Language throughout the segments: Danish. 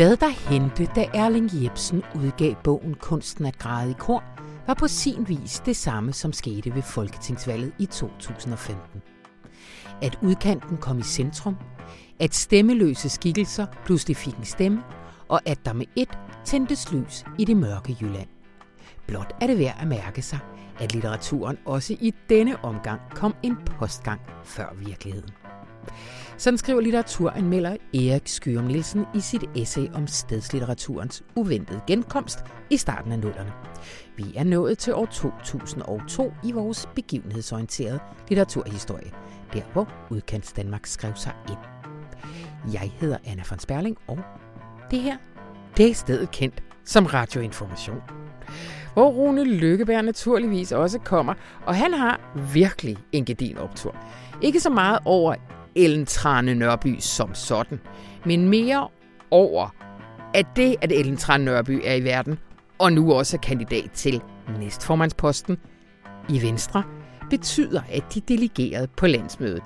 Hvad der hente, da Erling Jebsen udgav bogen Kunsten at græde i kor, var på sin vis det samme, som skete ved Folketingsvalget i 2015. At udkanten kom i centrum, at stemmeløse skikkelser pludselig fik en stemme, og at der med et tændtes lys i det mørke Jylland. Blot er det værd at mærke sig, at litteraturen også i denne omgang kom en postgang før virkeligheden. Sådan skriver litteraturanmelder Erik Skyrum Nielsen i sit essay om stedslitteraturens uventede genkomst i starten af nullerne. Vi er nået til år 2002 i vores begivenhedsorienterede litteraturhistorie, der hvor udkants Danmark skrev sig ind. Jeg hedder Anna von Sperling, og det her, det er stedet kendt som Radioinformation. Hvor Rune Lykkeberg naturligvis også kommer, og han har virkelig en gedin optur. Ikke så meget over Ellen Trane Nørby som sådan, men mere over, at det, at Ellen Trane Nørby er i verden, og nu også er kandidat til næstformandsposten i Venstre, betyder, at de delegerede på landsmødet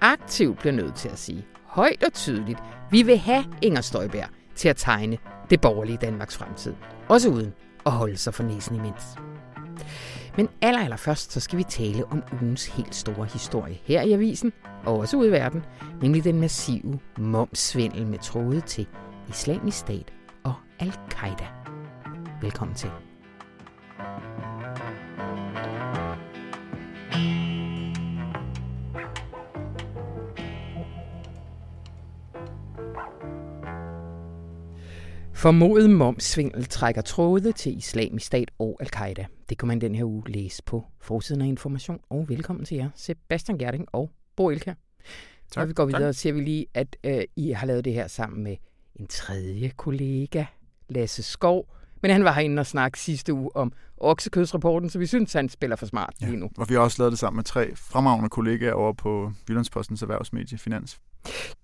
aktivt bliver nødt til at sige højt og tydeligt, vi vil have Inger Støjberg til at tegne det borgerlige Danmarks fremtid. Også uden at holde sig for næsen imens. Men aller, aller først så skal vi tale om ugens helt store historie her i avisen, og også ude i verden, nemlig den massive momsvindel med tråde til islamisk stat og al-Qaida. Velkommen til. Formodet momsvindel trækker tråde til islamisk stat og al-Qaida. Det kan man den her uge læse på forsiden af Information. Og velkommen til jer, Sebastian Gerding og Bo Elkær. Tak, Når vi går videre, tak. ser vi lige, at øh, I har lavet det her sammen med en tredje kollega, Lasse Skov. Men han var herinde og snakke sidste uge om oksekødsrapporten, så vi synes, han spiller for smart ja, lige nu. Og vi har også lavet det sammen med tre fremragende kollegaer over på Jyllandspostens erhvervsmedie Finans.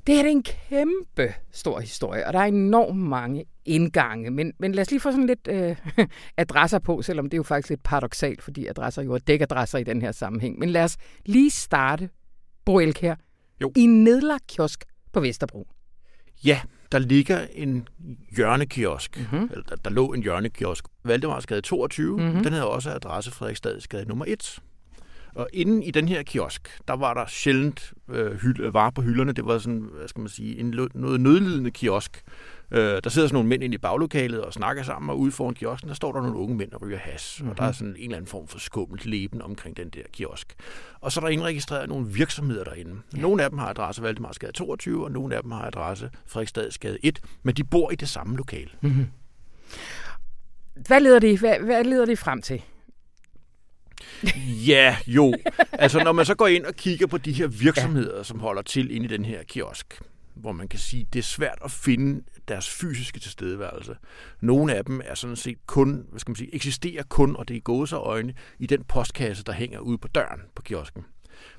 Det her er en kæmpe stor historie, og der er enormt mange indgange. Men, men lad os lige få sådan lidt øh, adresser på, selvom det er jo faktisk lidt paradoxalt, fordi adresser jo er dækadresser i den her sammenhæng. Men lad os lige starte, Bo her, jo. i en nedlagt kiosk på Vesterbro. Ja, der ligger en hjørnekiosk. Mm-hmm. Eller, der, der lå en hjørnekiosk. Valdemarsgade 22. Mm-hmm. Den havde også adresse Frederiksdagsgade nummer 1. Og inden i den her kiosk, der var der sjældent øh, hylde, varer på hylderne. Det var sådan, hvad skal man sige, en, noget nødlidende kiosk. Øh, der sidder sådan nogle mænd inde i baglokalet og snakker sammen, og ude foran kiosken, der står der nogle unge mænd og ryger has. Mm-hmm. Og der er mhm. sådan en eller anden form for skummelt leben omkring den der kiosk. Og så er der indregistreret nogle virksomheder derinde. Ja. Nogle af dem har adresse Valdemarsgade 22, og nogle af dem har adresse Frederiksdagsgade 1, men de bor i det samme lokale. Mm-hmm. Hvad leder det, hvad, hvad leder det frem til? Ja, jo. Altså, når man så går ind og kigger på de her virksomheder, ja. som holder til inde i den her kiosk, hvor man kan sige, det er svært at finde deres fysiske tilstedeværelse. Nogle af dem er sådan set kun, hvad skal man sige, eksisterer kun, og det er gåser øjne, i den postkasse, der hænger ude på døren på kiosken.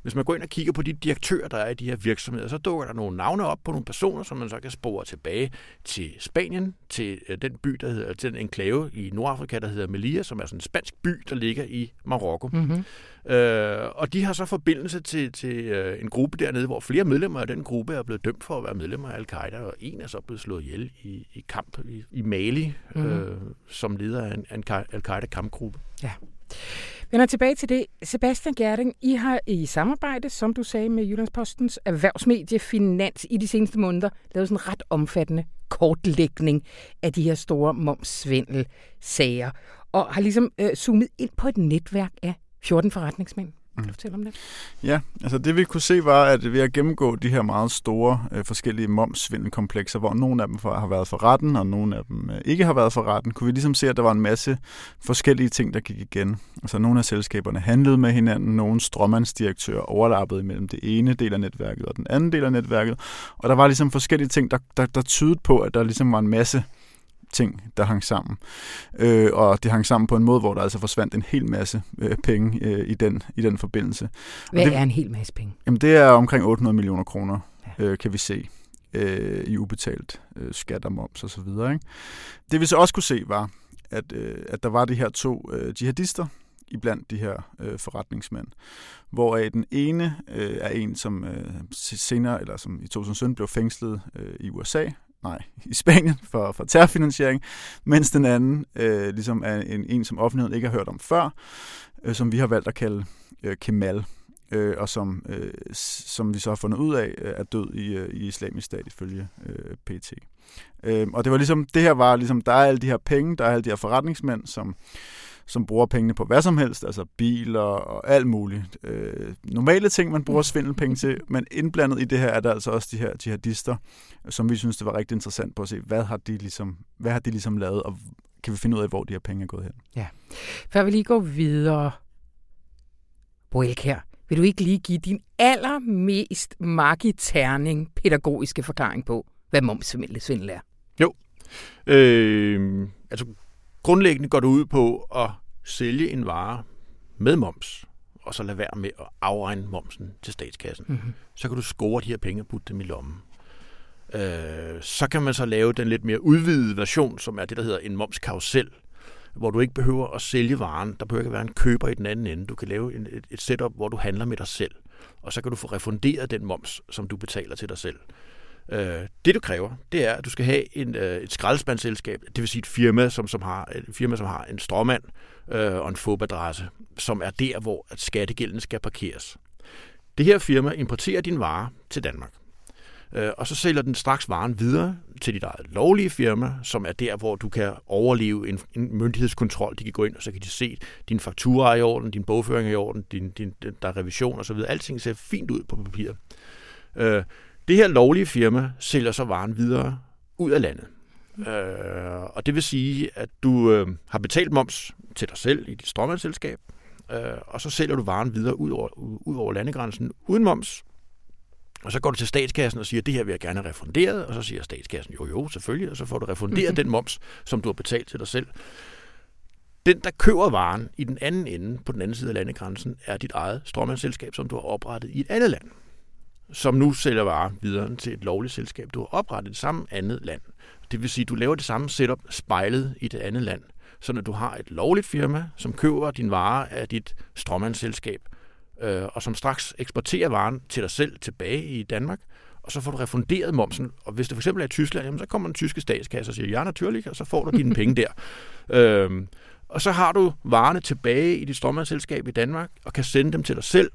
Hvis man går ind og kigger på de direktører, der er i de her virksomheder, så dukker der nogle navne op på nogle personer, som man så kan spore tilbage til Spanien, til øh, den by, der hedder, til den enklave i Nordafrika, der hedder Melilla, som er sådan en spansk by, der ligger i Marokko. Mm-hmm. Øh, og de har så forbindelse til, til øh, en gruppe dernede, hvor flere medlemmer af den gruppe er blevet dømt for at være medlemmer af Al-Qaida, og en er så blevet slået ihjel i, i kamp i, i Mali, mm-hmm. øh, som leder af en, en Al-Qaida-kampgruppe. Ja. Vender tilbage til det. Sebastian Gerding, I har i samarbejde, som du sagde, med Jyllandspostens erhvervsmedie Finans i de seneste måneder lavet sådan en ret omfattende kortlægning af de her store momsvindel-sager, og har ligesom øh, zoomet ind på et netværk af 14 forretningsmænd. Kan du mm. fortælle om det? Ja, altså det vi kunne se var, at ved at gennemgå de her meget store øh, forskellige momsvindelkomplekser, hvor nogle af dem har været for retten, og nogle af dem øh, ikke har været for retten, kunne vi ligesom se, at der var en masse forskellige ting, der gik igen. Altså nogle af selskaberne handlede med hinanden, nogle strømmandsdirektører overlappede mellem det ene del af netværket og den anden del af netværket, og der var ligesom forskellige ting, der, der, der tydede på, at der ligesom var en masse ting, der hang sammen. Øh, og det hang sammen på en måde, hvor der altså forsvandt en hel masse øh, penge øh, i, den, i den forbindelse. Hvad og det, er en hel masse penge? Jamen det er omkring 800 millioner kroner, ja. øh, kan vi se øh, i ubetalt øh, skat og moms osv. Ikke? Det vi så også kunne se var, at, øh, at der var de her to øh, jihadister, iblandt de her øh, forretningsmænd, hvoraf den ene øh, er en, som øh, senere, eller som i 2017 blev fængslet øh, i USA, nej, i Spanien for, for terrorfinansiering, mens den anden øh, ligesom er en, en, som offentligheden ikke har hørt om før, øh, som vi har valgt at kalde øh, Kemal, øh, og som, øh, som vi så har fundet ud af øh, er død i, øh, i islamisk stat ifølge øh, PT. Øh, og det var ligesom, det her var ligesom, der er alle de her penge, der er alle de her forretningsmænd, som som bruger pengene på hvad som helst, altså biler og alt muligt. Øh, normale ting, man bruger svindelpenge til, men indblandet i det her er der altså også de her jihadister, som vi synes, det var rigtig interessant på at se, hvad har de ligesom, hvad har de ligesom lavet, og kan vi finde ud af, hvor de her penge er gået hen. Ja. Før vi lige går videre, Boelk her, vil du ikke lige give din allermest magiterning pædagogiske forklaring på, hvad momsvindel er? Jo. Øh, altså Grundlæggende går det ud på at sælge en vare med moms, og så lade være med at afregne momsen til statskassen. Mm-hmm. Så kan du score de her penge og putte dem i lommen. Øh, så kan man så lave den lidt mere udvidede version, som er det, der hedder en momskarusel, hvor du ikke behøver at sælge varen. Der behøver ikke være en køber i den anden ende. Du kan lave en, et, et setup, hvor du handler med dig selv, og så kan du få refunderet den moms, som du betaler til dig selv. Øh, det du kræver, det er, at du skal have en, øh, et skraldespandsselskab, det vil sige et firma, som, som har, et firma, som har en stråmand øh, og en fobadresse, som er der, hvor at skattegælden skal parkeres. Det her firma importerer din vare til Danmark, øh, og så sælger den straks varen videre til dit eget lovlige firma, som er der, hvor du kan overleve en, en myndighedskontrol. De kan gå ind, og så kan de se, din faktura er i orden, din bogføring er i orden, din, din, der er revision osv. Alting ser fint ud på papir. Øh, det her lovlige firma sælger så varen videre ud af landet. Øh, og det vil sige, at du øh, har betalt moms til dig selv i dit strømmandsselskab, øh, og så sælger du varen videre ud over, ud over landegrænsen uden moms. Og så går du til statskassen og siger, det her vil jeg gerne have refunderet, og så siger statskassen, jo jo, selvfølgelig, og så får du refunderet mm-hmm. den moms, som du har betalt til dig selv. Den, der køber varen i den anden ende, på den anden side af landegrænsen, er dit eget strømmandsselskab, som du har oprettet i et andet land som nu sælger varer videre til et lovligt selskab. Du har oprettet det samme andet land. Det vil sige, at du laver det samme setup spejlet i det andet land. Så når du har et lovligt firma, som køber din vare af dit strømmandsselskab, øh, og som straks eksporterer varen til dig selv tilbage i Danmark, og så får du refunderet momsen. Og hvis det for eksempel er i Tyskland, jamen, så kommer den tyske statskasse og siger, ja, naturligt, og så får du dine penge der. Øhm, og så har du varerne tilbage i dit strømmandsselskab i Danmark, og kan sende dem til dig selv,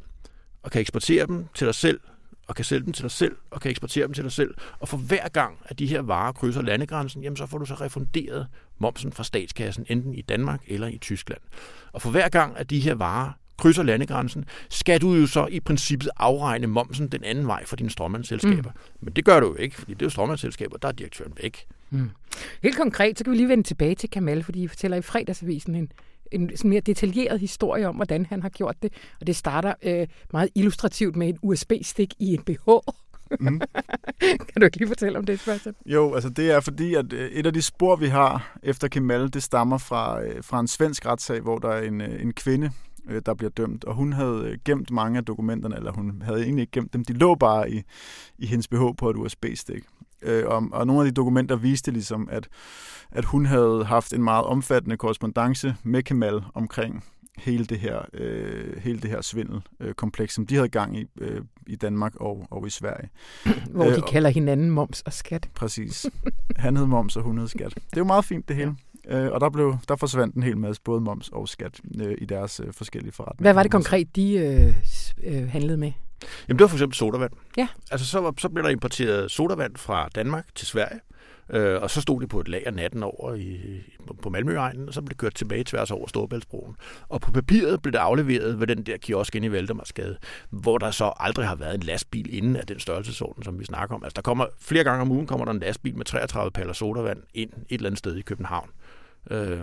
og kan eksportere dem til dig selv og kan sælge dem til dig selv, og kan eksportere dem til dig selv. Og for hver gang, at de her varer krydser landegrænsen, jamen så får du så refunderet momsen fra statskassen, enten i Danmark eller i Tyskland. Og for hver gang, at de her varer krydser landegrænsen, skal du jo så i princippet afregne momsen den anden vej for dine strømmandsselskaber. Mm. Men det gør du jo ikke, fordi det er jo strømmandsselskaber, der er direktøren væk. Mm. Helt konkret, så kan vi lige vende tilbage til Kamal, fordi I fortæller i fredagsavisen en, en sådan mere detaljeret historie om, hvordan han har gjort det. Og det starter øh, meget illustrativt med en USB-stik i en BH. Mm. kan du ikke lige fortælle om det, Sebastian? Jo, altså det er fordi, at øh, et af de spor, vi har efter Kemal, det stammer fra, øh, fra en svensk retssag, hvor der er en, øh, en kvinde, der bliver dømt, og hun havde gemt mange af dokumenterne, eller hun havde egentlig ikke gemt dem, de lå bare i, i hendes BH på et USB-stik. Øh, og, og nogle af de dokumenter viste ligesom, at, at hun havde haft en meget omfattende korrespondence med Kemal omkring hele det her, øh, hele det her svindelkompleks, som de havde gang i øh, i Danmark og, og i Sverige. Hvor de øh, kalder hinanden moms og skat. Præcis. Han hed moms, og hun hed skat. Det er jo meget fint, det hele. Øh, og der, blev, der forsvandt en hel masse, både moms og skat, øh, i deres øh, forskellige forretninger. Hvad var det konkret, de øh, øh, handlede med? Jamen det var for eksempel sodavand. Ja. Altså så, så blev der importeret sodavand fra Danmark til Sverige, øh, og så stod det på et lager natten over i, på Malmøegnen, og så blev det kørt tilbage tværs over Storebæltsbroen. Og på papiret blev det afleveret ved den der kiosk inde i Valdemarsgade, hvor der så aldrig har været en lastbil inden af den størrelsesorden, som vi snakker om. Altså der kommer flere gange om ugen kommer der en lastbil med 33 paller sodavand ind et eller andet sted i København. Øh,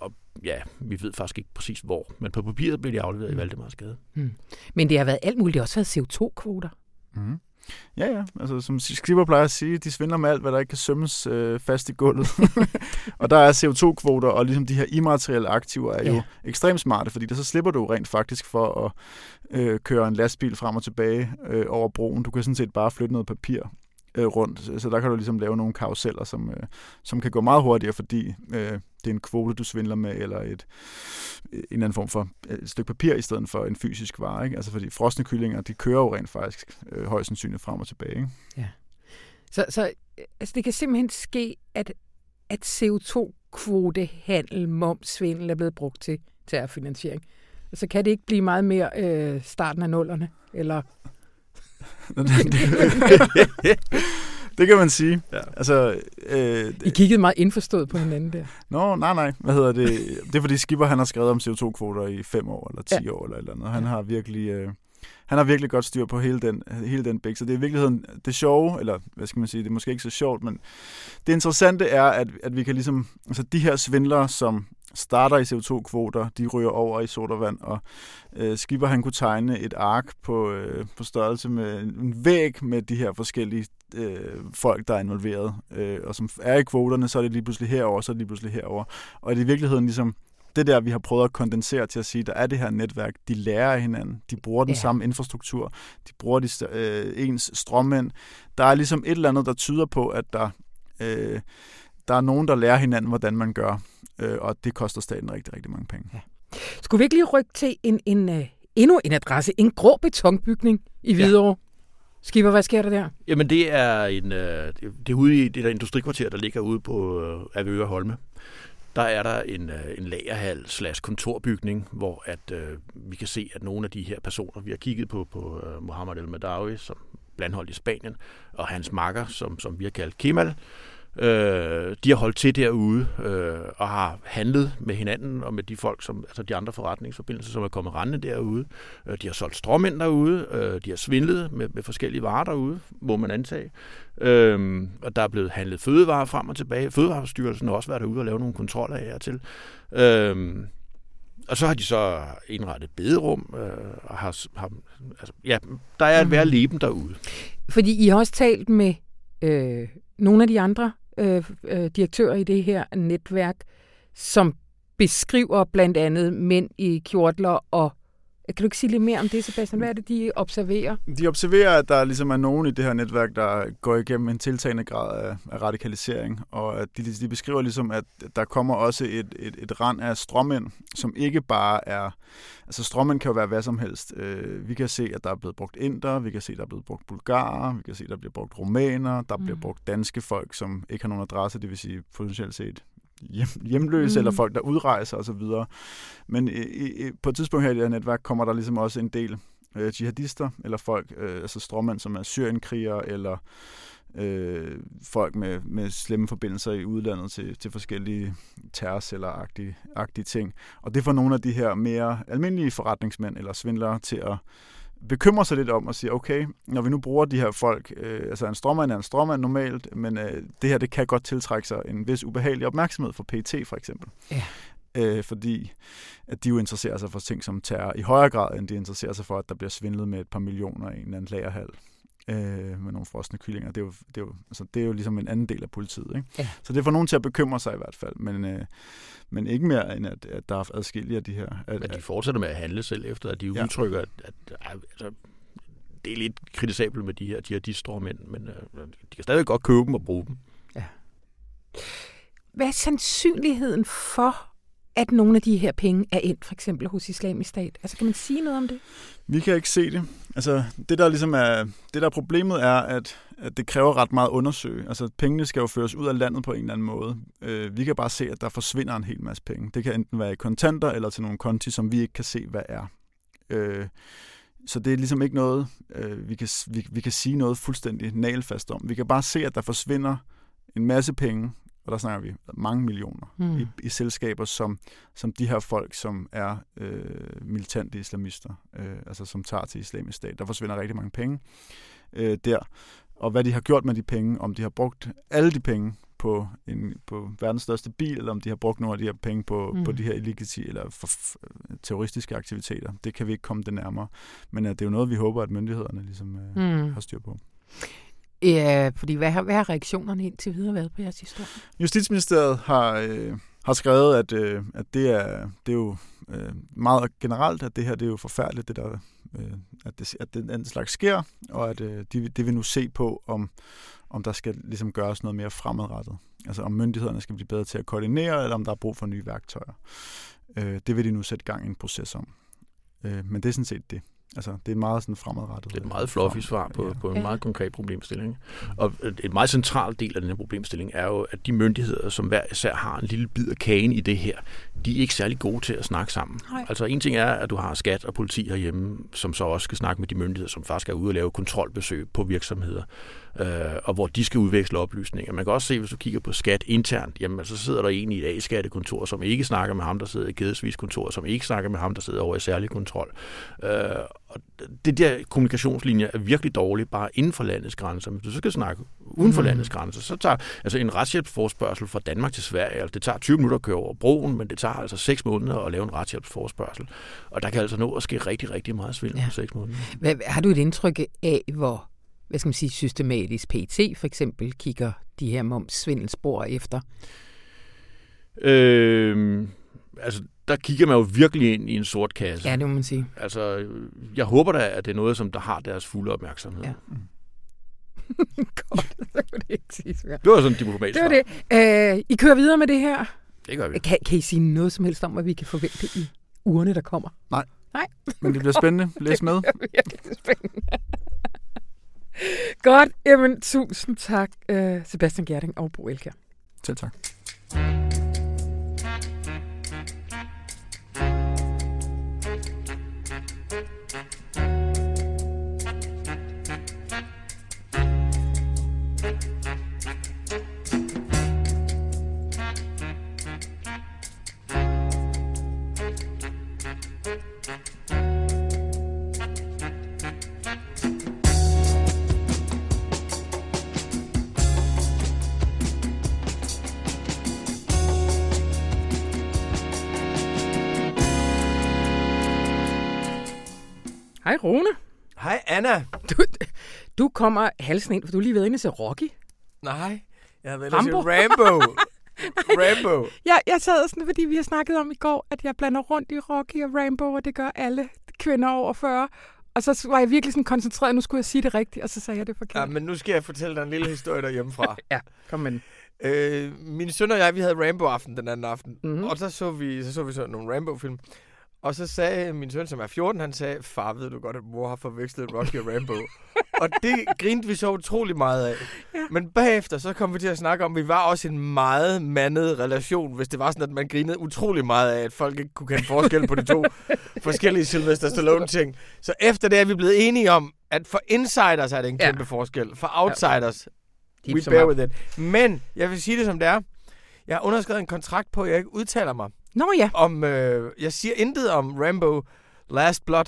og ja, vi ved faktisk ikke præcis hvor, men på papiret blev de afleveret mm. i Valdemarsgade. Mm. Men det har været alt muligt. Det har også været CO2-kvoter. Mm. Ja, ja. Altså, som skriver plejer at sige, de svindler med alt, hvad der ikke kan sømmes øh, fast i gulvet. og der er CO2-kvoter, og ligesom de her immaterielle aktiver er ja. jo ekstremt smarte, fordi der så slipper du rent faktisk for at øh, køre en lastbil frem og tilbage øh, over broen. Du kan sådan set bare flytte noget papir øh, rundt. Så der kan du ligesom lave nogle karuseller, som, øh, som kan gå meget hurtigere, fordi øh, det er en kvote, du svindler med, eller et, øh, en eller anden form for øh, et stykke papir i stedet for en fysisk vare. Ikke? Altså fordi frosne kyllinger, de kører jo rent faktisk øh, højst sandsynligt frem og tilbage. Ikke? Ja. Så, så altså det kan simpelthen ske, at, at CO2-kvotehandel, momsvindel er blevet brugt til terrorfinansiering. Altså kan det ikke blive meget mere øh, starten af nullerne? Eller det kan man sige. Ja. Altså, øh, I kiggede meget indforstået på hinanden der. Nå, nej, nej. Hvad hedder det? Det er fordi Skipper, han har skrevet om CO2-kvoter i fem år, eller 10 ja. år, eller et eller andet. Han har virkelig... Øh, han har virkelig godt styr på hele den, hele den bæk. Så det er i virkeligheden det sjove, eller hvad skal man sige, det er måske ikke så sjovt, men det interessante er, at, at vi kan ligesom, altså de her svindlere, som starter i CO2-kvoter, de ryger over i sodavand, og øh, Skipper han kunne tegne et ark på, øh, på størrelse med en væg med de her forskellige øh, folk, der er involveret, øh, og som er i kvoterne, så er det lige pludselig herover, så er det lige pludselig herover. Og det er i virkeligheden ligesom det der, vi har prøvet at kondensere til at sige, der er det her netværk, de lærer af hinanden, de bruger den ja. samme infrastruktur, de bruger de, øh, ens strømmænd. Der er ligesom et eller andet, der tyder på, at der, øh, der er nogen, der lærer hinanden, hvordan man gør, øh, og det koster staten rigtig, rigtig mange penge. Ja. Skulle vi ikke lige rykke til en, en, uh, endnu en adresse, en grå betonbygning i Hvidovre? Ja. Skipper, hvad sker der der? Jamen, det er, en, øh, det er ude i det der industrikvarter, der ligger ude på øh, Avedøre Holme der er der en, øh, en lagerhal slash kontorbygning, hvor at øh, vi kan se, at nogle af de her personer, vi har kigget på, på uh, Mohammed El Madawi, som blandholdt i Spanien, og hans makker, som, som vi har kaldt Kemal, Øh, de har holdt til derude øh, og har handlet med hinanden og med de folk, som, altså de andre forretningsforbindelser, som er kommet rendende derude. Øh, de har solgt stråmænd derude, øh, de har svindlet med, med forskellige varer derude, må man antage. Øh, og der er blevet handlet fødevarer frem og tilbage. Fødevarestyrelsen har også været derude og lavet nogle kontroller af til. Øh, og så har de så indrettet bederum, øh, og har, har, altså, ja, der er et værre mhm. leben derude. Fordi I har også talt med øh, nogle af de andre øh, øh, direktører i det her netværk, som beskriver blandt andet mænd i kjortler og kan du ikke sige lidt mere om det, Sebastian? Hvad er det, de observerer? De observerer, at der ligesom er nogen i det her netværk, der går igennem en tiltagende grad af, af radikalisering, og at de, de beskriver ligesom, at der kommer også et, et, et rand af strømmænd, som ikke bare er... Altså strømmænd kan jo være hvad som helst. Øh, vi kan se, at der er blevet brugt inder, vi kan se, at der er blevet brugt bulgarer, vi kan se, at der bliver brugt rumæner, der mm. bliver brugt danske folk, som ikke har nogen adresse, det vil sige potentielt set hjem, hjemløse mm. eller folk, der udrejser osv. Men i, i, på et tidspunkt her i det her netværk kommer der ligesom også en del øh, jihadister, eller folk, øh, altså stråmænd, som er syrienkrigere, eller øh, folk med, med slemme forbindelser i udlandet til, til forskellige terrorcelleragtige agtige ting. Og det får nogle af de her mere almindelige forretningsmænd eller svindlere til at bekymrer sig lidt om og siger, okay, når vi nu bruger de her folk, øh, altså en strømmand er en strømmand normalt, men øh, det her det kan godt tiltrække sig en vis ubehagelig opmærksomhed for PT for eksempel. Ja. Øh, fordi at de jo interesserer sig for ting som terror i højere grad, end de interesserer sig for, at der bliver svindlet med et par millioner i en eller anden lagerhal øh, med nogle frosne kyllinger. Det er, jo, det, er jo, altså, det er jo ligesom en anden del af politiet. Ikke? Ja. Så det får nogen til at bekymre sig i hvert fald, men, øh, men ikke mere end, at, at der er adskillige af de her. At, men de fortsætter med at handle selv efter, at de ja. udtrykker, at, at, at altså, det er lidt kritisabelt med de her de her de mænd, men øh, de kan stadig godt købe dem og bruge dem. Ja. Hvad er sandsynligheden for, at nogle af de her penge er ind, for eksempel hos islamisk stat? Altså, kan man sige noget om det? Vi kan ikke se det. Altså, det der ligesom er, det der problemet er, at, at det kræver ret meget at undersøge. Altså, pengene skal jo føres ud af landet på en eller anden måde. Øh, vi kan bare se, at der forsvinder en hel masse penge. Det kan enten være i kontanter, eller til nogle konti, som vi ikke kan se, hvad er. Øh, så det er ligesom ikke noget, øh, vi, kan, vi, vi kan sige noget fuldstændig nalfast om. Vi kan bare se, at der forsvinder en masse penge og der snakker vi mange millioner mm. i, i selskaber, som, som de her folk, som er øh, militante islamister, øh, altså som tager til islamisk stat. Der forsvinder rigtig mange penge øh, der. Og hvad de har gjort med de penge, om de har brugt alle de penge på, en, på verdens største bil, eller om de har brugt nogle af de her penge på, mm. på de her illegitime eller for, for, terroristiske aktiviteter. Det kan vi ikke komme det nærmere. Men uh, det er jo noget, vi håber, at myndighederne ligesom, uh, mm. har styr på. Ja, fordi hvad har, hvad har reaktionerne indtil videre været på jeres historie? Justitsministeriet har, øh, har skrevet, at, øh, at det, er, det er jo øh, meget generelt, at det her det er jo forfærdeligt, det der, øh, at, det, at den slags sker, og at øh, de, det vil nu se på, om, om der skal ligesom gøres noget mere fremadrettet. Altså om myndighederne skal blive bedre til at koordinere, eller om der er brug for nye værktøjer. Øh, det vil de nu sætte gang i en proces om. Øh, men det er sådan set det. Altså, det er meget sådan fremadrettet. Det er et meget fluffy svar på, Ja. på en Ja. meget konkret problemstilling. Og et meget centralt del af den her problemstilling er jo, at de myndigheder, som hver især har en lille bid af kagen i det her, de er ikke særlig gode til at snakke sammen. Nej. Altså en ting er, at du har skat og politi herhjemme, som så også skal snakke med de myndigheder, som faktisk er ude og lave kontrolbesøg på virksomheder, øh, og hvor de skal udveksle oplysninger. Man kan også se, hvis du kigger på skat internt, jamen så sidder der en i et A-skattekontor, som ikke snakker med ham, der sidder i Gedesvis-kontor, som ikke snakker med ham, der sidder over i særlig kontrol. Øh, og det der kommunikationslinje er virkelig dårlig bare inden for landets grænser. Men hvis du så skal snakke uden for Mhm. landets grænser, så tager altså en retshjælpsforspørgsel fra Danmark til Sverige, altså det tager 20 minutter at køre over broen, men det tager altså 6 måneder at lave en retshjælpsforspørgsel. Og der kan altså nå at ske rigtig, rigtig meget svindel Ja. på 6 måneder. Hvad, har du et indtryk af, hvor hvad skal man sige, systematisk PT for eksempel kigger de her momssvindelspor efter? Øh, altså, der kigger man jo virkelig ind i en sort kasse. Ja, det må man sige. Altså, jeg håber da, at det er noget, som der har deres fulde opmærksomhed. Ja. Godt, så kunne det ikke siges mere. Det var sådan diplomatisk Det var det. Øh, I kører videre med det her. Det gør vi. Kan, kan I sige noget som helst om, hvad vi kan forvente i ugerne, der kommer? Men det bliver spændende. Læs med. Det er virkelig spændende. Godt, jamen tusind tak, øh, Sebastian Gerding og Bo Elker. Selv tak. Hej Rune. Hej Anna. Du, du kommer halsen ind, for du er lige ved inde se Rocky. Nej, jeg har været Rambo? Rambo. Rambo. Ja, jeg sad sådan, fordi vi har snakket om i går, at jeg blander rundt i Rocky og Rambo, og det gør alle kvinder over 40. Og så var jeg virkelig sådan koncentreret, nu skulle jeg sige det rigtigt, og så sagde jeg det Ja, forkert. men nu skal jeg fortælle dig en lille historie derhjemmefra. Ja, kom med den. øh, min søn og jeg, vi havde Rambo-aften den anden aften. Mhm. Mm-hmm. Og så så vi så, så vi så nogle Rambo-film. Og så sagde min søn, som er 14, han sagde, far, ved du godt, at mor har forvekslet Rocky og Rambo. og det grinte vi så utrolig meget af. Ja. Ja. Men bagefter, så kom vi til at snakke om, at vi var også en meget mandet relation, hvis det var sådan, at man grinede utrolig meget af, at folk ikke kunne kende forskel på de to forskellige Sylvester Stallone-ting. Så efter det er vi blevet enige om, at for insiders er det en Ja. kæmpe forskel. For outsiders, Keep we bear with it. Men jeg vil sige det som det er. Jeg har underskrevet en kontrakt på, at jeg ikke udtaler mig Nå ja, om... Øh, jeg siger intet om Rambo Last Blood.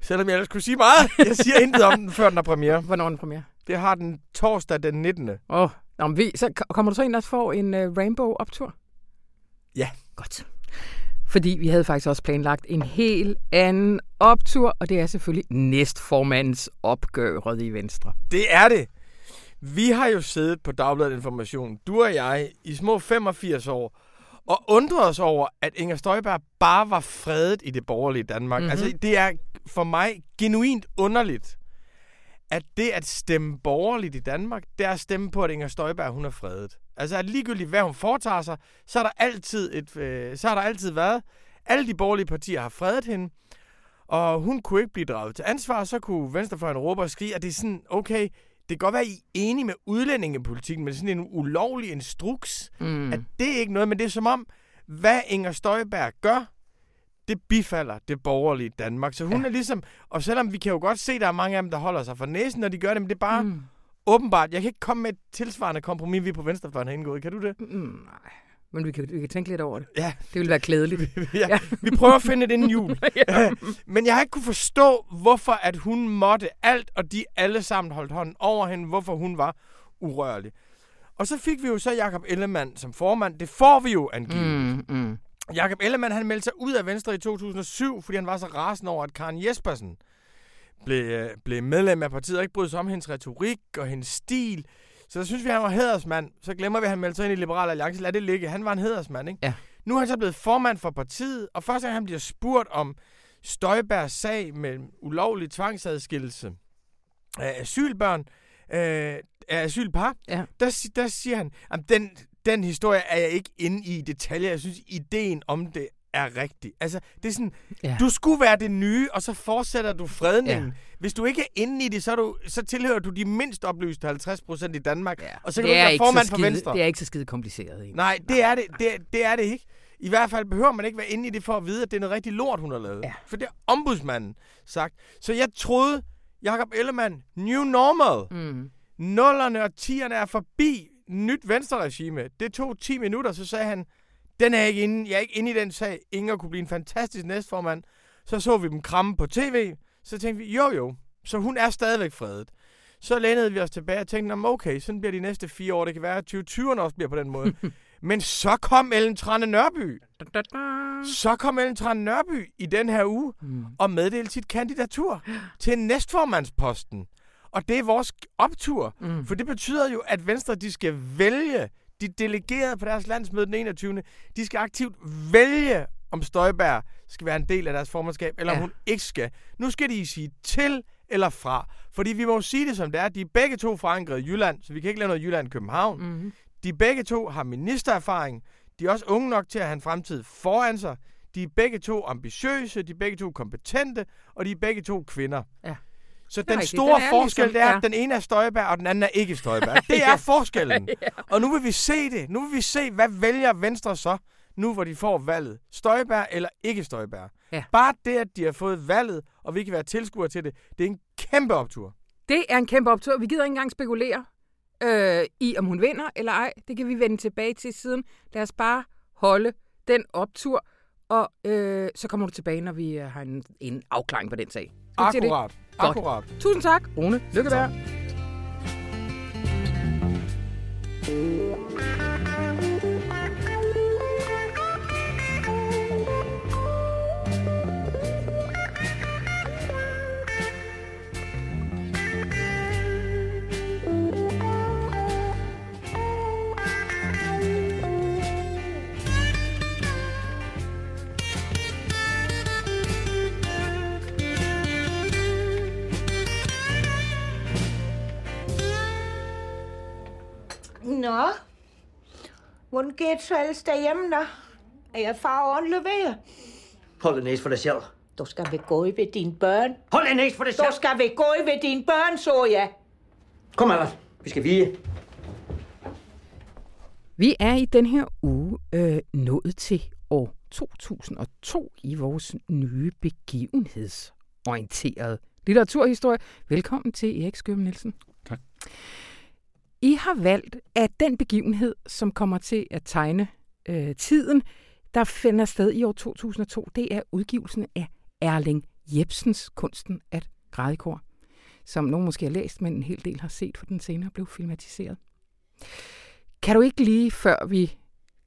Selvom jeg ellers kunne sige meget. Jeg siger intet om den, før den er premiere. hvornår er den premiere? Det har den torsdag den 19. Åh, oh, nå, men vi, så ko- kommer du så ind og får en uh, Rainbow-optur? Ja. Godt. Fordi vi havde faktisk også planlagt en helt anden optur, og det er selvfølgelig næstformandens opgøret i Venstre. Det er det. Vi har jo siddet på Dagbladet Information, du og jeg, i små 85 år, og undret os over, at Inger Støjberg bare var fredet i det borgerlige Danmark. Mhm. Mm-hmm. Altså, det er for mig genuint underligt, at det at stemme borgerligt i Danmark, det er at stemme på, at Inger Støjberg, hun er fredet. Altså, at ligegyldigt hvad hun foretager sig, så har der altid, et, øh, så har der altid været, alle de borgerlige partier har fredet hende, og hun kunne ikke blive draget til ansvar, så kunne Venstrefløjen råbe og skrige, at det er sådan, okay, det kan godt være, at I er enige med udlændingepolitikken, men sådan en ulovlig instruks, Mm. at det er ikke noget, men det er som om, hvad Inger Støjberg gør, det bifalder det borgerlige Danmark. Så hun Ja. er ligesom, og selvom vi kan jo godt se, at der er mange af dem, der holder sig for næsen, når de gør det, men det er bare. Mm. åbenbart, jeg kan ikke komme med et tilsvarende kompromis, vi på Venstrefløjen har indgået. Kan du det? Mm, nej, men vi kan, vi kan tænke lidt over det. Ja, Det ville være klædeligt. ja. vi prøver at finde det inden jul. Men jeg har ikke kunne forstå, hvorfor at hun måtte alt, og de alle sammen holdt hånden over hende, hvorfor hun var urørlig. Og så fik vi jo så Jakob Ellemann som formand. Det får vi jo angiveligt. Mm. Mm, mm. Jakob Ellemann han meldte sig ud af Venstre i 2007, fordi han var så rasende over, at Karen Jespersen blev, øh, blev medlem af partiet og ikke brød sig om hendes retorik og hendes stil. Så der synes vi, han var hædersmand. Så glemmer vi, at han meldte sig ind i Liberal Alliance. Lad det ligge. Han var en hædersmand, ikke? Ja. Nu er han så blevet formand for partiet, og første gang han bliver spurgt om Støjbergs sag med ulovlig tvangsadskillelse af asylbørn, øh, af asylpar, Ja. der, der siger han, at den, den historie er jeg ikke inde i i detaljer. Jeg synes, ideen om det er rigtig. Altså, det er sådan, Ja. du skulle være det nye, og så fortsætter du fredningen. Ja. Hvis du ikke er inde i det, så, du, så tilhører du de mindst oplyste 50 procent i Danmark. Ja. Og så kan det du være formand så for skide, Venstre. Det er ikke så skide kompliceret. Egentlig. Nej, det er det, det, det er det ikke. I hvert fald behøver man ikke være inde i det for at vide, at det er noget rigtig lort, hun har lavet. Ja. For det har ombudsmanden sagt. Så jeg troede, Jakob Ellemann, new normal. Mm. Nullerne og tierne er forbi nyt venstre-regime. Det tog 10 minutter, så sagde han, den er jeg ikke inde, jeg er ikke inde i den sag. Inger kunne blive en fantastisk næstformand. Så så vi dem kramme på tv. Så tænkte vi, jo jo, så hun er stadigvæk fredet. Så lænede vi os tilbage og tænkte, "Nå, men okay, sådan bliver de næste fire år. Det kan være, at 2020'erne også bliver på den måde. Men så kom Ellen Trane Nørby. Da, da, da. Så kom Ellen Trane Nørby i den her uge Mm. og meddelte sit kandidatur til næstformandsposten. Og det er vores optur. Mm. For det betyder jo, at Venstre de skal vælge de delegerede på deres landsmøde den 21. De skal aktivt vælge, om Støjberg skal være en del af deres formandskab, eller ja. Om hun ikke skal. Nu skal de sige til eller fra. Fordi vi må jo sige det som det er. De er begge to forankret i Jylland, så vi kan ikke lave noget Jylland-København. Mm. De begge to har ministererfaring. De er også unge nok til at have en fremtid foran sig. De er begge to ambitiøse, de er begge to kompetente, og de er begge to kvinder. Ja. Så den rigtigt. store Den er forskel, ligesom- det er, ja. at den ene er Støjberg, og den anden er ikke Støjberg. Det er forskellen. Og nu vil vi se det. Nu vil vi se, hvad vælger Venstre så, nu hvor de får valget. Støjberg eller ikke Støjberg. Ja. Bare det, at de har fået valget, og vi kan være tilskuere til det, det er en kæmpe optur. Det er en kæmpe optur. Vi gider ikke engang spekulere øh, i, om hun vinder eller ej. Det kan vi vende tilbage til siden. Lad os bare holde den optur, og øh, så kommer du tilbage, når vi øh, har en, en afklaring på den sag. Sige det? Godt. Akkurat. Tusind tak, Rune. Lykke der. Nå, hvordan går det så ellers derhjemme, da? Er jeg far ordentligt ved? Hold det næse for dig selv. Du skal vel gå i ved dine børn. Hold det næse for dig selv. Du skal vel gå i ved dine børn, så jeg. Kom, Albert. Vi skal vige. Vi er i den her uge øh, nået til år 2002 i vores nye begivenhedsorienterede litteraturhistorie. Velkommen til Erik Skøm Nielsen. Tak. I har valgt, at den begivenhed, som kommer til at tegne øh, tiden, der finder sted i år 2002, det er udgivelsen af Erling Jebsens Kunsten at græde kor, som nogen måske har læst, men en hel del har set, for den senere blev filmatiseret. Kan du ikke lige, før vi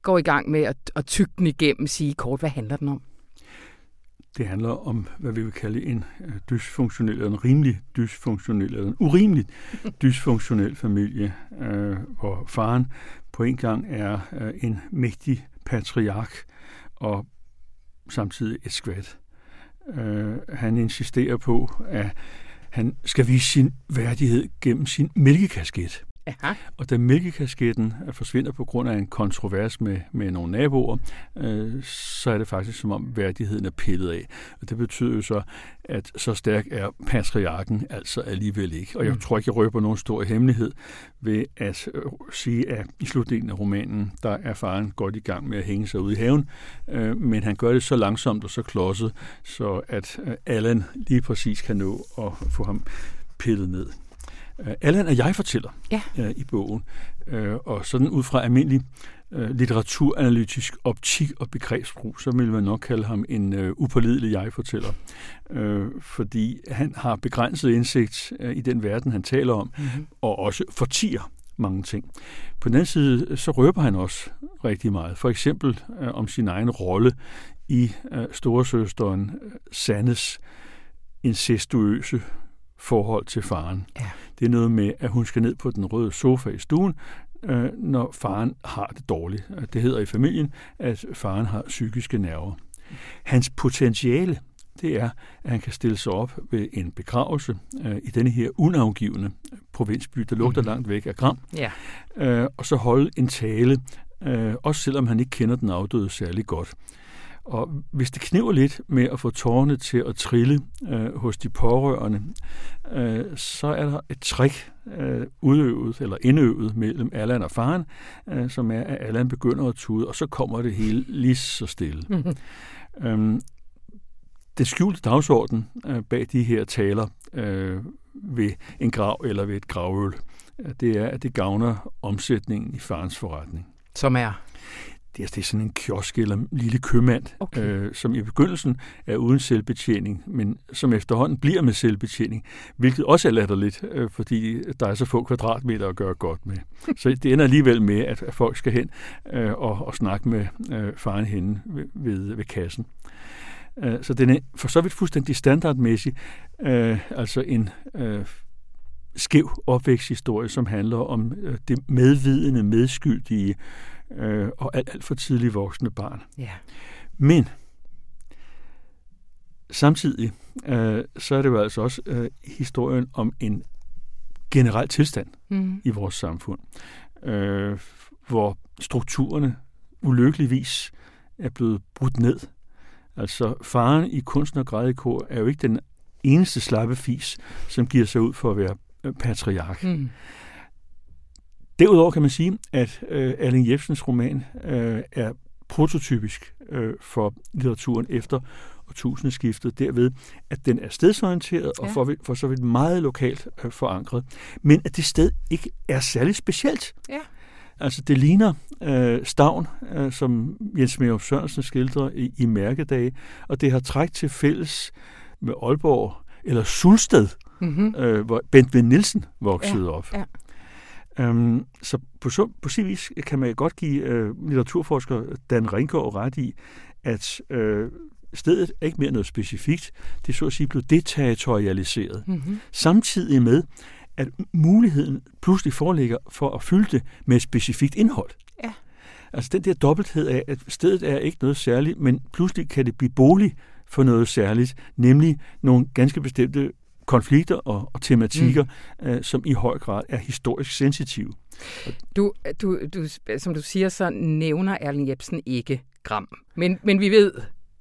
går i gang med at, at tygge den igennem, sige kort, hvad handler den om? Det handler om, hvad vi vil kalde en øh, dysfunktionel, eller en rimelig dysfunktionel, eller en urimelig dysfunktionel familie, øh, hvor faren på en gang er øh, en mægtig patriark og samtidig et skvat. Øh, han insisterer på, at han skal vise sin værdighed gennem sin mælkekasket. Aha. Og da mælkekasketten øh, forsvinder på grund af en kontrovers med, med nogle naboer, øh, så er det faktisk som om værdigheden er pillet af. Og det betyder jo så, at så stærk er patriarken altså alligevel ikke. Og jeg Mm. tror ikke, jeg røber nogen stor hemmelighed ved at øh, sige, at i slutningen af romanen, der er faren godt i gang med at hænge sig ud i haven, øh, men han gør det så langsomt og så klodset, så at øh, Allan lige præcis kan nå at få ham pillet ned. Øh, Allan er jeg fortæller Ja. øh, i bogen, øh, og sådan ud fra almindelig øh, litteraturanalytisk optik og begrebsbrug, så vil man nok kalde ham en øh, upålidelig jeg-fortæller, øh, fordi han har begrænset indsigt øh, i den verden, han taler om, Mm-hmm. og også fortiger mange ting. På den anden side, så røber han også rigtig meget. For eksempel øh, om sin egen rolle i øh, storesøsteren øh, Sandes incestuøse forhold til faren. Ja. Det er noget med, at hun skal ned på den røde sofa i stuen, øh, når faren har det dårligt. Det hedder i familien, at faren har psykiske nerver. Hans potentiale, det er, at han kan stille sig op ved en begravelse øh, i denne her unavgivende provinsby, der lugter Mhm. langt væk af Gram, Ja. øh, og så holde en tale, øh, også selvom han ikke kender den afdøde særlig godt. Og hvis det kniver lidt med at få tårerne til at trille øh, hos de pårørende, øh, så er der et trick øh, udøvet eller indøvet mellem Allan og faren, øh, som er, at Allan begynder at tude, og så kommer det hele lige så stille. Mm-hmm. Øhm, det skjulte dagsorden øh, bag de her taler øh, ved en grav eller ved et gravøl, det er, at det gavner omsætningen i farens forretning. Som er? Det er, det er sådan en kiosk eller en lille købmand, okay. øh, som i begyndelsen er uden selvbetjening, men som efterhånden bliver med selvbetjening, hvilket også er latterligt, øh, fordi der er så få kvadratmeter at gøre godt med. Så det ender alligevel med, at, at folk skal hen øh, og, og snakke med øh, faren henne ved, ved, ved kassen. Øh, så den er for så vidt fuldstændig standardmæssig, øh, altså en øh, skæv opvæksthistorie, som handler om øh, det medvidende, medskyldige øh, og alt, alt for tidligt voksne barn. Ja. Men samtidig øh, så er det jo altså også øh, historien om en generel tilstand mm. i vores samfund, øh, hvor strukturerne ulykkeligvis er blevet brudt ned. Altså faren i kunsten og grædekor er jo ikke den eneste slappe fis, som giver sig ud for at være patriark. Mm. Derudover kan man sige, at øh, Erling Jebsens roman øh, er prototypisk øh, for litteraturen efter årtusindeskiftet, derved, at den er stedsorienteret ja. og for, for så vidt meget lokalt øh, forankret, men at det sted ikke er særlig specielt. Ja. Altså, det ligner øh, Stavn, øh, som Jens Merup Sørensen skildrer i, i Mærkedage, og det har træk til fælles med Aalborg, eller Sulsted, mm-hmm. øh, hvor Bent Vind Nielsen voksede ja, op. Ja. Um, så på, på sin vis kan man godt give uh, litteraturforsker Dan Ringgaard ret i, at uh, stedet er ikke mere noget specifikt. Det er så at sige blevet deterritorialiseret. Mm-hmm. Samtidig med, at muligheden pludselig foreligger for at fylde det med et specifikt indhold. Ja. Altså den der dobbelthed af, at stedet er ikke noget særligt, men pludselig kan det blive bolig for noget særligt, nemlig nogle ganske bestemte konflikter og, og tematikker, mm. øh, som i høj grad er historisk sensitive. Du, du, du, som du siger, så nævner Erling Jebsen ikke Gram. Men, men vi ved...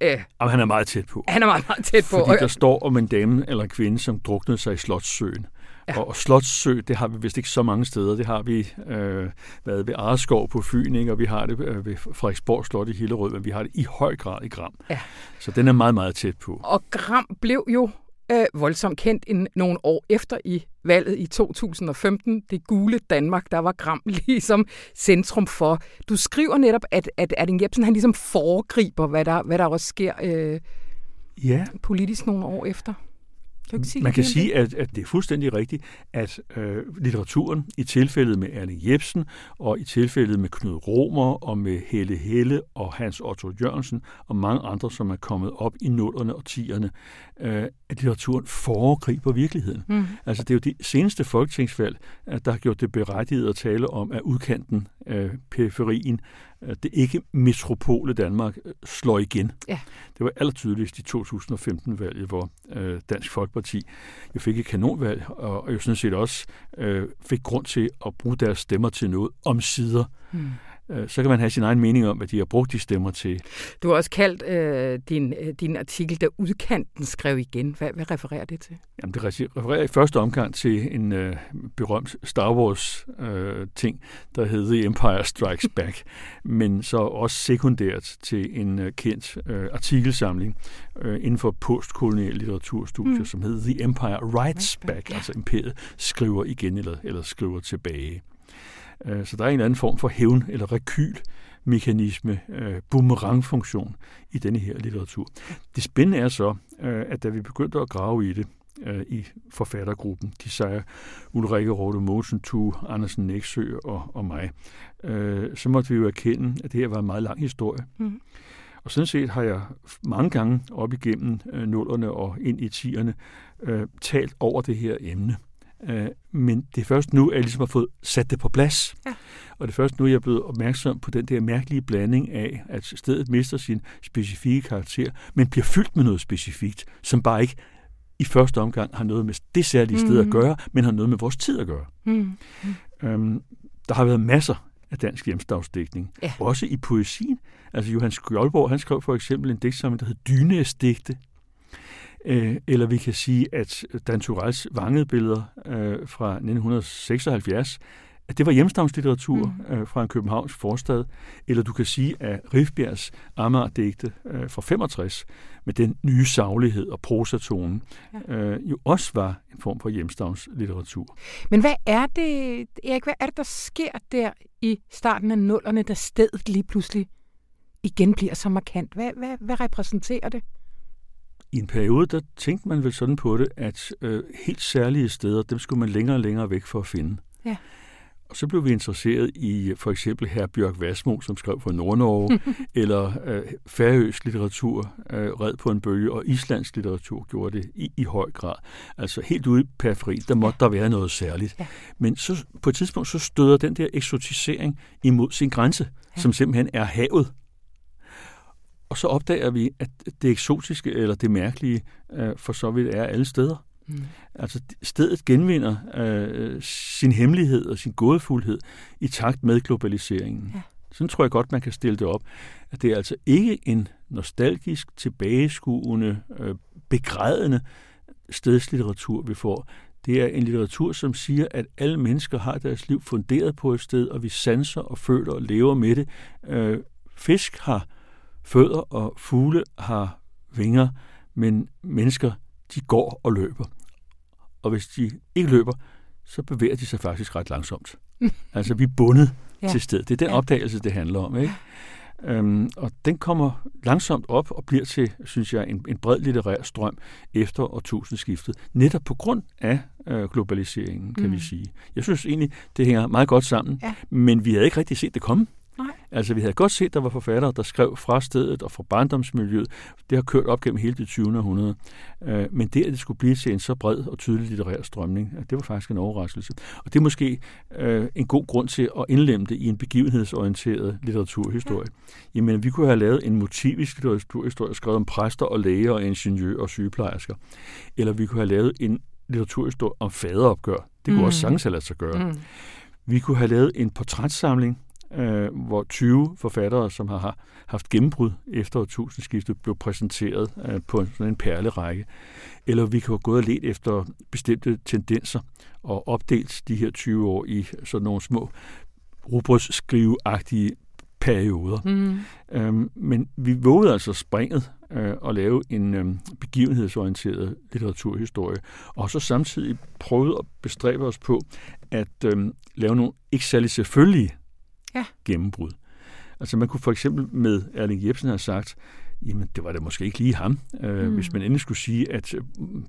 Øh, og han er meget tæt på. Han er meget, meget tæt på. Fordi der står om en dame eller en kvinde, som druknede sig i Slotssøen. Ja. Og, og Slotssø, det har vi vist ikke så mange steder. Det har vi øh, været ved Areskov på Fyn, ikke? og vi har det øh, ved Frederiksborg Slot i Hillerød, men vi har det i høj grad i Gram. Ja. Så den er meget, meget tæt på. Og Gram blev jo øh, voldsomt kendt en, nogle år efter i valget i 2015. Det gule Danmark, der var Gram ligesom centrum for. Du skriver netop, at, at Erding Jebsen han ligesom foregriber, hvad der, hvad der også sker øh, ja. politisk nogle år efter. Kan sige Man kan sige, at, at det er fuldstændig rigtigt, at øh, litteraturen i tilfældet med Erling Jebsen og i tilfældet med Knud Romer og med Helle Helle og Hans Otto Jørgensen og mange andre, som er kommet op i nullerne og tierne, øh, at litteraturen foregriber virkeligheden. Mm. Altså det er jo det seneste folketingsvalg, der har gjort det berettiget at tale om, at udkanten, øh, periferien, det ikke metropole Danmark øh, slår igen. Ja. Det var allertydeligst i 2015-valget, hvor øh, Dansk Folkeparti jo fik et kanonvalg, og, og jo sådan set også øh, fik grund til at bruge deres stemmer til noget om sider. Mm. Øh, så kan man have sin egen mening om, hvad de har brugt de stemmer til. Du har også kaldt øh, din, øh, din artikel, der udkanten skrev igen. Hvad, hvad refererer det til? Jamen, det refererer i første omgang til en øh, berømt Star Wars-ting, øh, der hedder The Empire Strikes Back, men så også sekundært til en øh, kendt øh, artikelsamling øh, inden for postkolonial litteraturstudier, mm. som hedder The Empire Writes Back, ja. altså imperiet skriver igen eller, eller skriver tilbage. Øh, så der er en eller anden form for hævn- eller rekylmekanisme, øh, boomerangfunktion i denne her litteratur. Det spændende er så, øh, at da vi begyndte at grave i det, i forfattergruppen, de siger Ulrike Rode Mosen, Tu, Andersen Næksø og, og mig, så måtte vi jo erkende, at det her var en meget lang historie. Mm. Og sådan set har jeg mange gange op igennem nullerne og ind i tierne øh, talt over det her emne. Øh, men det er først nu, at jeg ligesom har fået sat det på plads. Ja. Og det er først nu, jeg er blevet opmærksom på den der mærkelige blanding af, at stedet mister sin specifikke karakter, men bliver fyldt med noget specifikt, som bare ikke i første omgang har noget med det særlige sted mm. at gøre, men har noget med vores tid at gøre. Mm. Mm. Øhm, der har været masser af dansk hjemstavsdækning. Ja. Også i poesien. Altså Johan Skjoldborg, han skrev for eksempel en digtsamling, der hed Dynæsdigte. Øh, eller vi kan sige, at Dan Turells vangetbilleder øh, fra 1976, at det var hjemstavnslitteratur mm. øh, fra en københavns forstad. Eller du kan sige, at Rifbjergs Amager-digte øh, fra 65, med den nye saglighed og prosatone, ja. øh, jo også var en form for hjemstavnslitteratur. Men hvad er det, Erik, hvad er det, der sker der i starten af nullerne, da stedet lige pludselig igen bliver så markant? Hvad, hvad, hvad repræsenterer det? I en periode, der tænkte man vel sådan på det, at øh, helt særlige steder, dem skulle man længere og længere væk for at finde. Ja. Og så blev vi interesseret i for eksempel her Bjørk Vasmo, som skrev for Nordnorge, eller øh, færøsk litteratur, øh, red på en bølge, og islandsk litteratur gjorde det i, i høj grad. Altså helt ude i periferi, der måtte der være noget særligt. Ja. Men så, på et tidspunkt så støder den der eksotisering imod sin grænse, ja. som simpelthen er havet. Og så opdager vi, at det eksotiske eller det mærkelige øh, for så vidt er alle steder. Mm. Altså stedet genvinder øh, sin hemmelighed og sin gådefuldhed i takt med globaliseringen. Ja. Sådan tror jeg godt, man kan stille det op. At det er altså ikke en nostalgisk, tilbageskuende, øh, begrædende stedslitteratur, vi får. Det er en litteratur, som siger, at alle mennesker har deres liv funderet på et sted, og vi sanser og føler og lever med det. Øh, fisk har fødder, og fugle har vinger, men mennesker de går og løber. Og hvis de ikke løber, så bevæger de sig faktisk ret langsomt. altså, vi er bundet ja. til stedet. Det er den ja. opdagelse, det handler om. Ikke? Øhm, og den kommer langsomt op og bliver til, synes jeg, en, en bred litterær strøm efter årtusindskiftet. Netop på grund af øh, globaliseringen, kan mm. vi sige. Jeg synes egentlig, det hænger meget godt sammen, ja. men vi havde ikke rigtig set det komme. Nej. Altså, vi havde godt set, at der var forfattere, der skrev fra stedet og fra barndomsmiljøet. Det har kørt op gennem hele det 20. århundrede. Øh, men det, at det skulle blive til en så bred og tydelig litterær strømning, det var faktisk en overraskelse. Og det er måske øh, en god grund til at indlemme det i en begivenhedsorienteret litteraturhistorie. Ja. Jamen, vi kunne have lavet en motivisk litteraturhistorie, skrevet om præster og læger og ingeniører og sygeplejersker. Eller vi kunne have lavet en litteraturhistorie om faderopgør. Det kunne mm. også sagtens have ladet sig gøre. Mm. Vi kunne have lavet en portrætsamling øh, hvor 20 forfattere, som har haft gennembrud efter årtusindskiftet, blev præsenteret øh, på sådan en perlerække. Eller vi kan have gået og let efter bestemte tendenser og opdelt de her 20 år i sådan nogle små rubrugsskriveagtige perioder. Mm. Øhm, men vi vågede altså springet øh, at lave en øh, begivenhedsorienteret litteraturhistorie, og så samtidig prøvede at bestræbe os på at øh, lave nogle ikke særlig selvfølgelige ja. gennembrud. Altså man kunne for eksempel med Erling Jebsen have sagt, jamen det var da måske ikke lige ham. Øh, mm. Hvis man endelig skulle sige, at øh,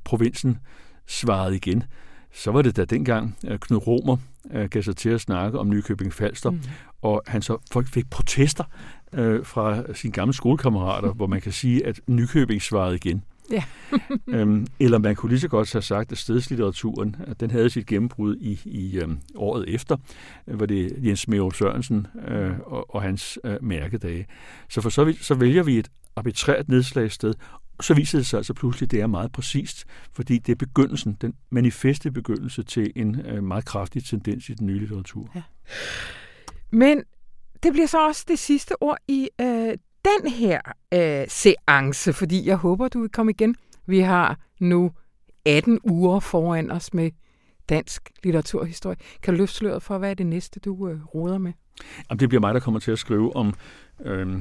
provinsen svarede igen, så var det da dengang at Knud Romer øh, gav sig til at snakke om Nykøbing Falster, mm. og han så folk fik protester øh, fra sine gamle skolekammerater, hvor man kan sige, at Nykøbing svarede igen. Ja. øhm, eller man kunne lige så godt have sagt, at stedslitteraturen at den havde sit gennembrud i, i øhm, året efter, øh, hvor det Jens Meo Sørensen øh, og, og hans øh, mærkedage. Så for så, så vælger vi et arbitrært nedslagssted, så viser det sig altså pludselig, at det er meget præcist, fordi det er begyndelsen, den manifeste begyndelse til en øh, meget kraftig tendens i den nye litteratur. Ja. Men det bliver så også det sidste ord i øh, den her øh, seance, fordi jeg håber, du vil komme igen. Vi har nu 18 uger foran os med dansk litteraturhistorie. Kan du løfte sløret for, hvad er det næste, du øh, råder med? Jamen, det bliver mig, der kommer til at skrive om øh,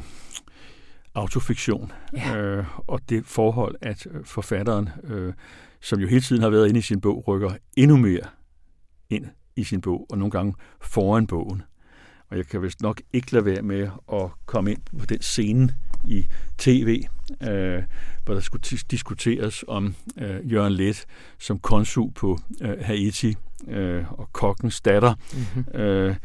autofiktion. Ja. Øh, og det forhold, at øh, forfatteren, øh, som jo hele tiden har været inde i sin bog, rykker endnu mere ind i sin bog, og nogle gange foran bogen. Og jeg kan vist nok ikke lade være med at komme ind på den scene i tv, øh, hvor der skulle diskuteres om øh, Jørgen Let som konsul på øh, Haiti øh, og kokkens datter. Mm-hmm. Øh,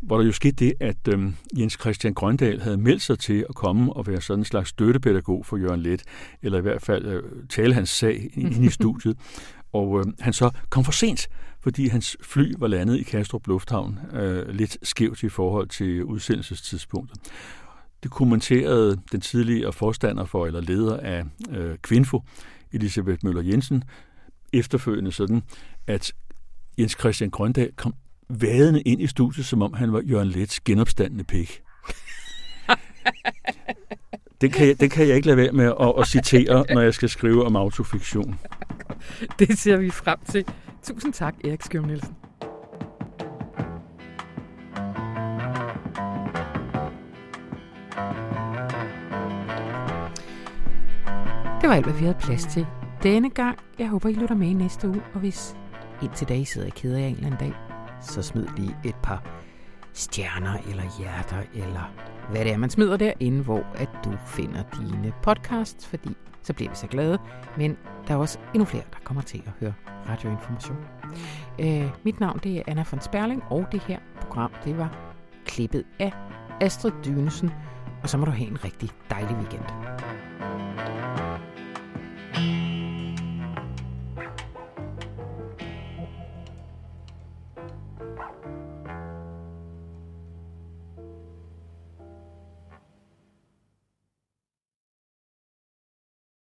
hvor der jo skete det, at øh, Jens Christian Grøndal havde meldt sig til at komme og være sådan en slags støttepædagog for Jørgen Let, eller i hvert fald øh, tale hans sag ind i studiet. Og øh, han så kom for sent, fordi hans fly var landet i Kastrup Lufthavn øh, lidt skævt i forhold til udsendelsestidspunktet. Det kommenterede den tidligere forstander for, eller leder af øh, Kvinfo, Elisabeth Møller Jensen, efterfølgende sådan, at Jens Christian Grøndal kom vadende ind i studiet, som om han var Jørgen Lets genopstandende pik. Det kan, jeg, det kan jeg ikke lade være med at, at citere, når jeg skal skrive om autofiktion. Det ser vi frem til. Tusind tak, Erik Skjøm Nielsen. Det var alt, hvad vi havde plads til denne gang. Jeg håber, I lytter med i næste uge, og hvis indtil da I sidder og keder jer en eller anden dag, så smid lige et par stjerner eller hjerter, eller hvad det er, man smider derinde, hvor at du finder dine podcasts, fordi så bliver vi så glade. Men der er også endnu flere, der kommer til at høre radioinformation. Øh, mit navn det er Anna von Sperling, og det her program det var klippet af Astrid Dynesen. Og så må du have en rigtig dejlig weekend.